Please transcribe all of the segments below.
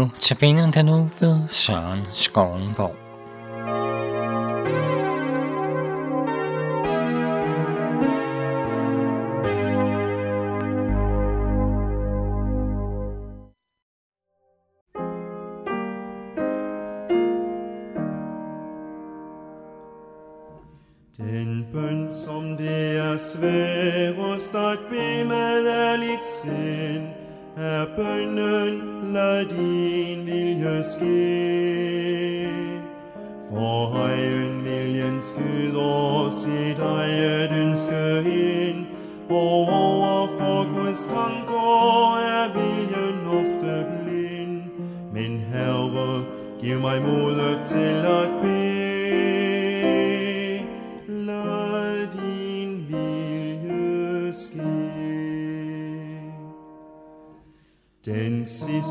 nu tabiner den nu ved Søren Skovenborg. Den bøn, som det er sværest at bede med er lidt sind, er bønnen, lad din vilje ske. For egen viljen skyder sit eget ønske ind, og over for Guds tanker er viljen ofte blind. Men Herre, giv mig modet til at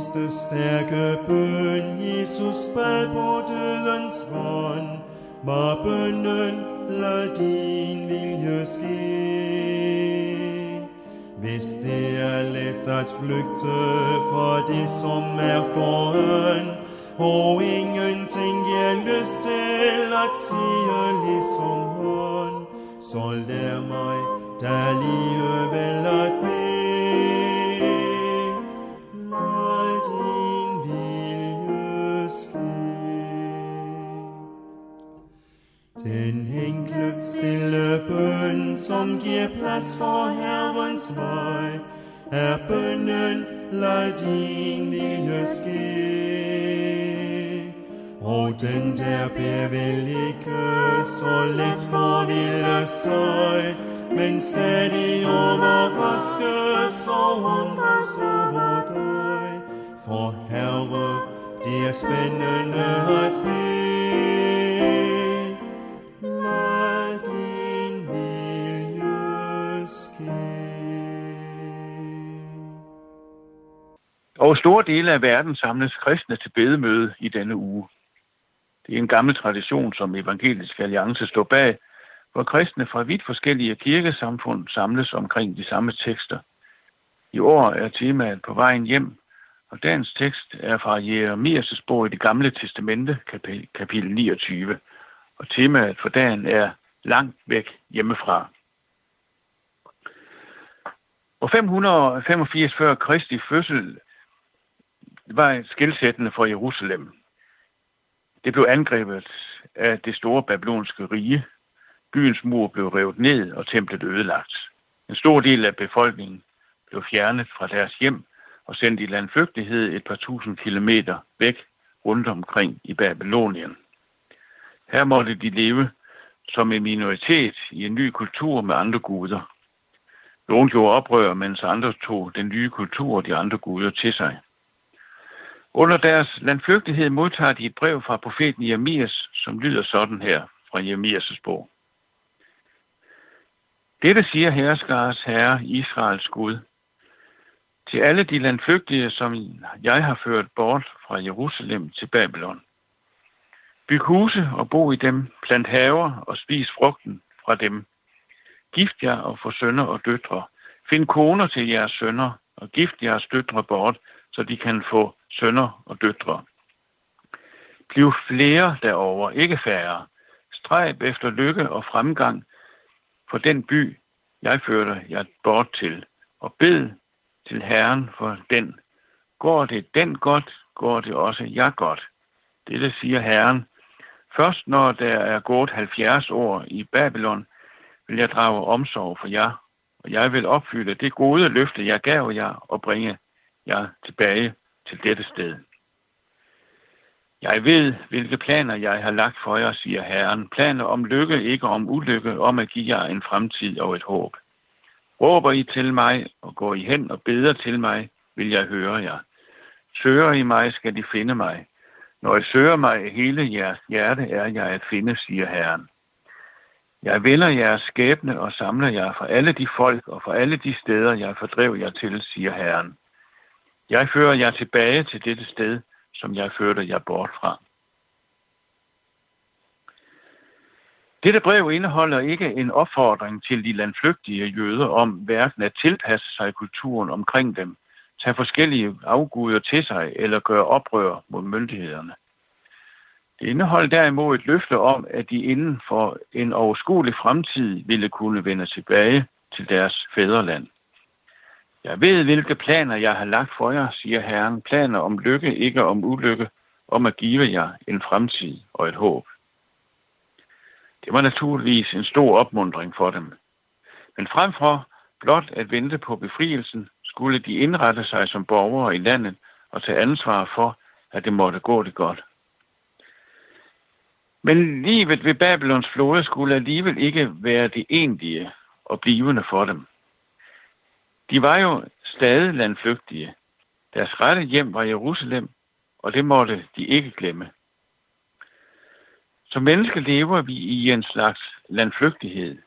Christus, der bøn, Jesus bad på dødens vand, var bønnen, lad din vilje ske. Hvis det er let at flygte fra det, som er foran, og ingenting giver lyst til at sige ligesom han, så lær mig da alligevel at bede. Den enkle stille bøn, som giver plads for Herrens vej, er bønnen, lad din vilje ske. Og den der beder vil ikke så let forvilde sig, men stadig overraskes og undres over dig. For Herre, det er spændende at bede. Store dele af verden samles kristne til bedemøde i denne uge. Det er en gammel tradition, som Evangelisk Alliance står bag, hvor kristne fra vidt forskellige kirkesamfund samles omkring de samme tekster. I år er temaet på vejen hjem, og dagens tekst er fra Jeremias bog i det gamle testamente, kapitel, kapitel 29, og temaet for dagen er langt væk hjemmefra. År 585 før Kristi fødsel var skilsættende for Jerusalem. Det blev angrebet af det store babylonske rige. Byens mur blev revet ned og templet ødelagt. En stor del af befolkningen blev fjernet fra deres hjem og sendt i landflygtighed et par tusind kilometer væk rundt omkring i Babylonien. Her måtte de leve som en minoritet i en ny kultur med andre guder. Nogle gjorde oprør, mens andre tog den nye kultur og de andre guder til sig. Under deres landflygtighed modtager de et brev fra profeten Jeremias, som lyder sådan her fra Jeremias' bog. Dette siger herskars herre, Israels Gud. Til alle de landflygtige, som jeg har ført bort fra Jerusalem til Babylon. Byg huse og bo i dem, plant haver og spis frugten fra dem. Gift jer og få sønner og døtre. Find koner til jeres sønner og gift jeres døtre bort, så de kan få sønner og døtre. Bliv flere derover, ikke færre. Stræb efter lykke og fremgang for den by, jeg førte jer bort til, og bed til Herren for den. Går det den godt, går det også jeg godt. Dette siger Herren. Først når der er gået 70 år i Babylon, vil jeg drage omsorg for jer, og jeg vil opfylde det gode løfte, jeg gav jer, og bringe jer tilbage til dette sted. Jeg ved, hvilke planer jeg har lagt for jer, siger Herren. Planer om lykke, ikke om ulykke, om at give jer en fremtid og et håb. Råber I til mig, og går I hen og beder til mig, vil jeg høre jer. Søger I mig, skal I finde mig. Når I søger mig, hele jeres hjerte er jeg at finde, siger Herren. Jeg vender jeres skæbne og samler jer fra alle de folk og fra alle de steder, jeg fordrev jer til, siger Herren. Jeg fører jer tilbage til dette sted, som jeg førte jer bort fra. Dette brev indeholder ikke en opfordring til de landflygtige jøder om hverken at tilpasse sig kulturen omkring dem, tage forskellige afguder til sig eller gøre oprør mod myndighederne. Det indeholdt derimod et løfte om, at de inden for en overskuelig fremtid ville kunne vende tilbage til deres fædreland. Jeg ved, hvilke planer jeg har lagt for jer, siger Herren. Planer om lykke, ikke om ulykke, om at give jer en fremtid og et håb. Det var naturligvis en stor opmundring for dem. Men frem for blot at vente på befrielsen, skulle de indrette sig som borgere i landet og tage ansvar for, at det måtte gå det godt. Men livet ved Babylons flåde skulle alligevel ikke være det egentlige og blivende for dem. De var jo stadig landflygtige. Deres rette hjem var Jerusalem, og det måtte de ikke glemme. Som mennesker lever vi i en slags landflygtighed.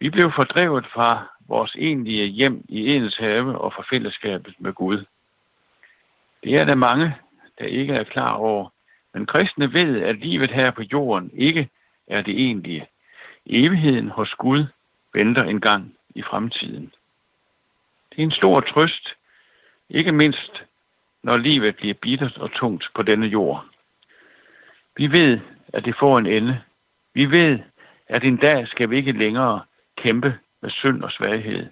Vi blev fordrevet fra vores egentlige hjem i Edens have og fra fællesskabet med Gud. Det er der mange, der ikke er klar over, men kristne ved, at livet her på jorden ikke er det egentlige. Evigheden hos Gud venter en gang i fremtiden. Det er en stor trøst, ikke mindst når livet bliver bittert og tungt på denne jord. Vi ved, at det får en ende. Vi ved, at en dag skal vi ikke længere kæmpe med synd og svaghed.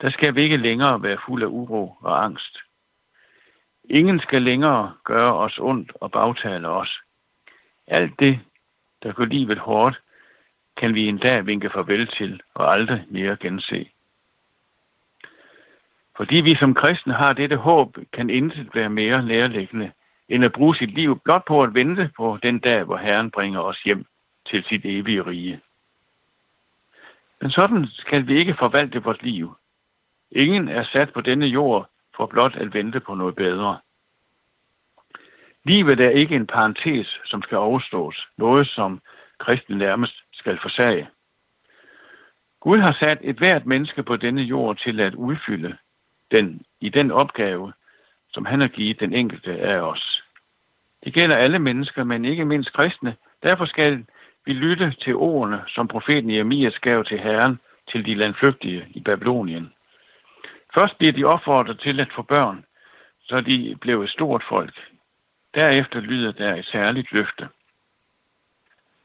Der skal vi ikke længere være fuld af uro og angst. Ingen skal længere gøre os ondt og bagtale os. Alt det, der gør livet hårdt, kan vi en dag vinke farvel til og aldrig mere gense. Fordi vi som kristne har dette håb, kan intet være mere nærliggende, end at bruge sit liv blot på at vente på den dag, hvor Herren bringer os hjem til sit evige rige. Men sådan skal vi ikke forvalte vores liv. Ingen er sat på denne jord for blot at vente på noget bedre. Livet er ikke en parentes, som skal overstås, noget som kristen nærmest skal forsage. Gud har sat et hvert menneske på denne jord til at udfylde den, i den opgave, som han har givet den enkelte af os. Det gælder alle mennesker, men ikke mindst kristne. Derfor skal vi lytte til ordene, som profeten Jeremias gav til Herren, til de landflygtige i Babylonien. Først bliver de opfordret til at få børn, så de blev et stort folk. Derefter lyder der et særligt løfte.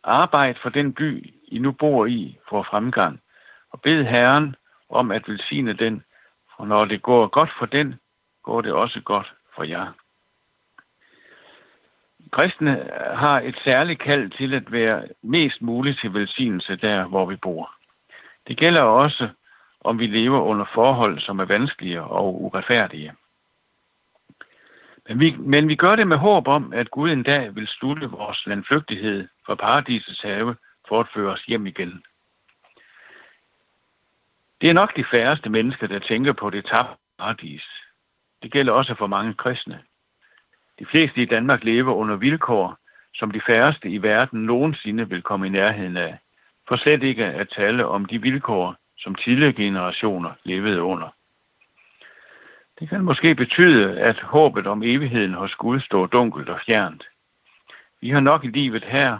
Arbejd for den by, I nu bor i, for fremgang, og bed Herren om at velsigne den, for når det går godt for den, går det også godt for jer. Kristne har et særligt kald til at være mest muligt til velsignelse der, hvor vi bor. Det gælder også, om vi lever under forhold, som er vanskelige og uretfærdige. Men vi, men vi gør det med håb om, at Gud en dag vil slutte vores landflygtighed fra paradisets have for at føre os hjem igen. Det er nok de færreste mennesker, der tænker på det tabte paradis. Det gælder også for mange kristne. De fleste i Danmark lever under vilkår, som de færreste i verden nogensinde vil komme i nærheden af. For slet ikke at tale om de vilkår, som tidligere generationer levede under. Det kan måske betyde, at håbet om evigheden hos Gud står dunkelt og fjernt. Vi har nok i livet her,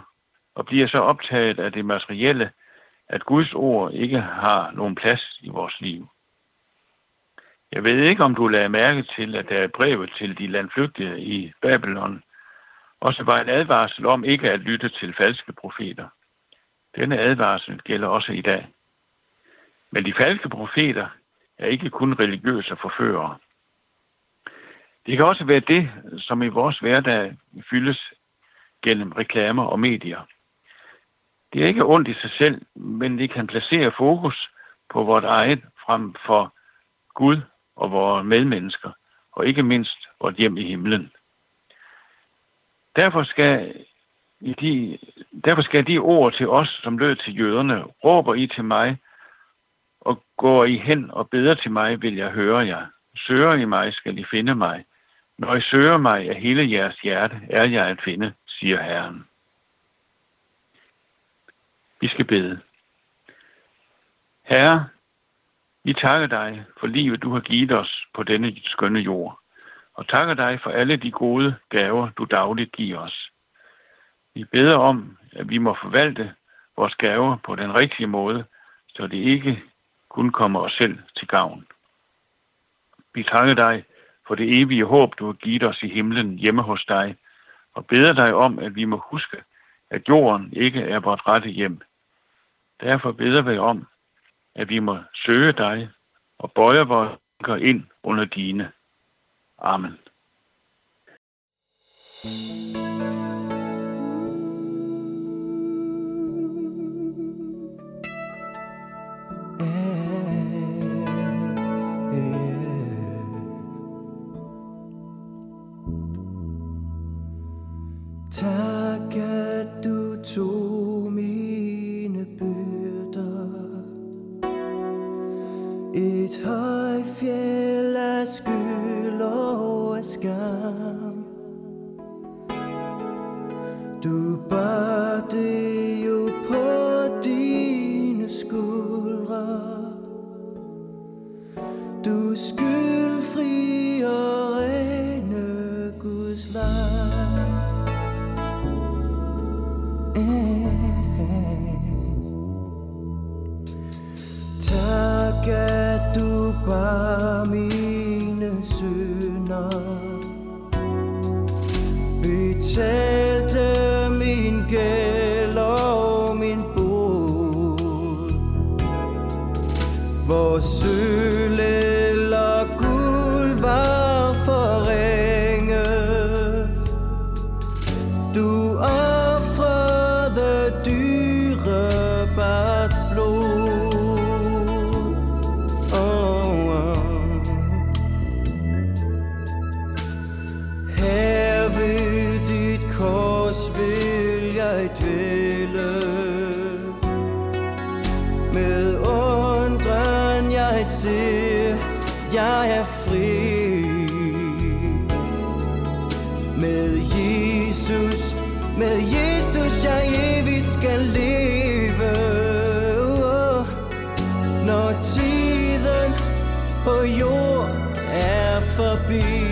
og bliver så optaget af det materielle, at Guds ord ikke har nogen plads i vores liv. Jeg ved ikke, om du lagde mærke til, at der er brevet til de landflygtige i Babylon også var en advarsel om ikke at lytte til falske profeter. Denne advarsel gælder også i dag. Men de falske profeter er ikke kun religiøse forførere. Det kan også være det, som i vores hverdag fyldes gennem reklamer og medier. Det er ikke ondt i sig selv, men det kan placere fokus på vort eget frem for Gud og vores medmennesker, og ikke mindst vort hjem i himlen. Derfor skal, de, derfor skal de ord til os, som lød til jøderne, råber I til mig, og går I hen og beder til mig, vil jeg høre jer. Søger I mig, skal I finde mig. Når I søger mig af hele jeres hjerte, er jeg at finde, siger Herren. Vi skal bede. Herre, vi takker dig for livet, du har givet os på denne skønne jord, og takker dig for alle de gode gaver, du dagligt giver os. Vi beder om, at vi må forvalte vores gaver på den rigtige måde, så det ikke kun kommer os selv til gavn. Vi takker dig for det evige håb, du har givet os i himlen hjemme hos dig, og beder dig om, at vi må huske, at jorden ikke er vort rette hjem. Derfor beder vi om, at vi må søge dig og bøje vores ind under dine. Amen. Tak, Et højfjeld af skyld og af skam. Bare mine synder. Betal fri med Jesus, med Jesus jeg evigt skal leve. Oh, Når tiden på jord er forbi.